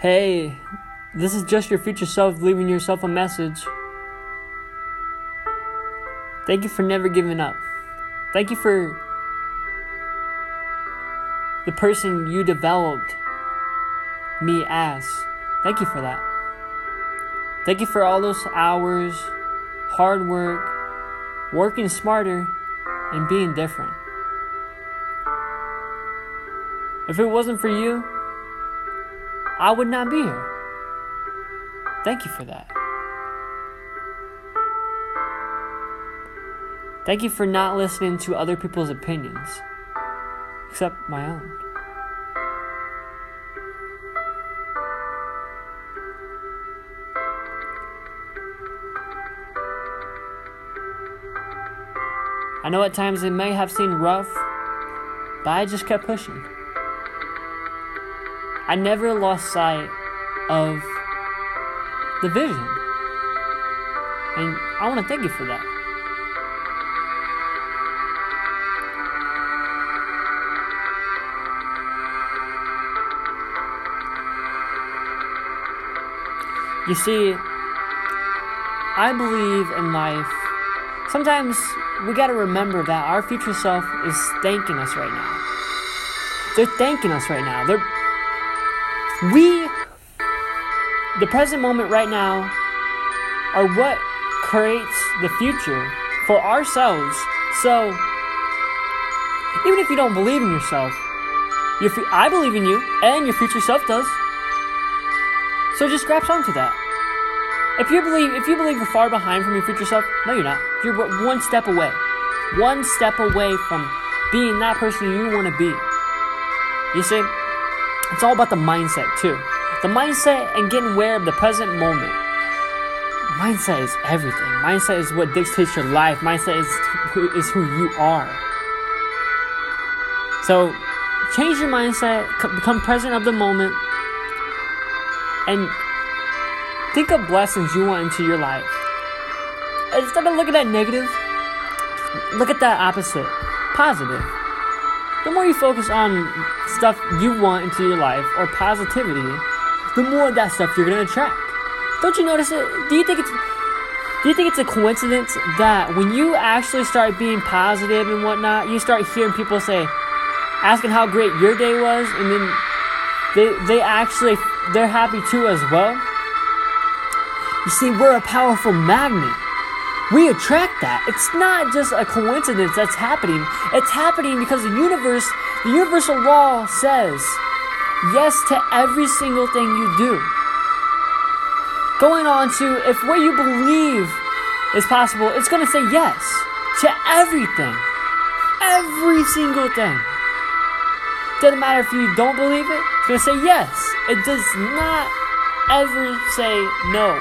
Hey, this is just your future self leaving yourself a message. Thank you for never giving up. Thank you for the person you developed me as. Thank you for that. Thank you for all those hours, hard work, working smarter, and being different. If it wasn't for you, I would not be here. Thank you for that. Thank you for not listening to other people's opinions, except my own. I know at times it may have seemed rough, but I just kept pushing. I never lost sight of the vision. And I want to thank you for that. You see, I believe in life. Sometimes we got to remember that our future self is thanking us right now. They're thanking us right now. They're we the present moment right now are what creates the future for ourselves. So even if you don't believe in yourself, your I believe in you, and your future self does. So just grasp onto that. If you believe, if you believe you're far behind from your future self, no, you're not. You're one step away, one step away from being that person you want to be. You see, it's all about the mindset too. The mindset and getting aware of the present moment. Mindset is everything. Mindset is what dictates your life. Mindset is who, is who you are. So, change your mindset, become present of the moment, and think of blessings you want into your life. Instead of looking at negative, look at that opposite, positive. The more you focus on stuff you want into your life or positivity, the more of that stuff you're gonna attract. Don't you notice it? Do you think it's do you think it's a coincidence that when you actually start being positive and whatnot, you start hearing people say, asking how great your day was, and then they they actually they're happy too as well. You see, we're a powerful magnet. We attract that. It's not just a coincidence that's happening. It's happening because the universe, the universal law says yes to every single thing you do. Going on to if what you believe is possible, it's going to say yes to everything. Every single thing. Doesn't matter if you don't believe it, it's going to say yes. It does not ever say no.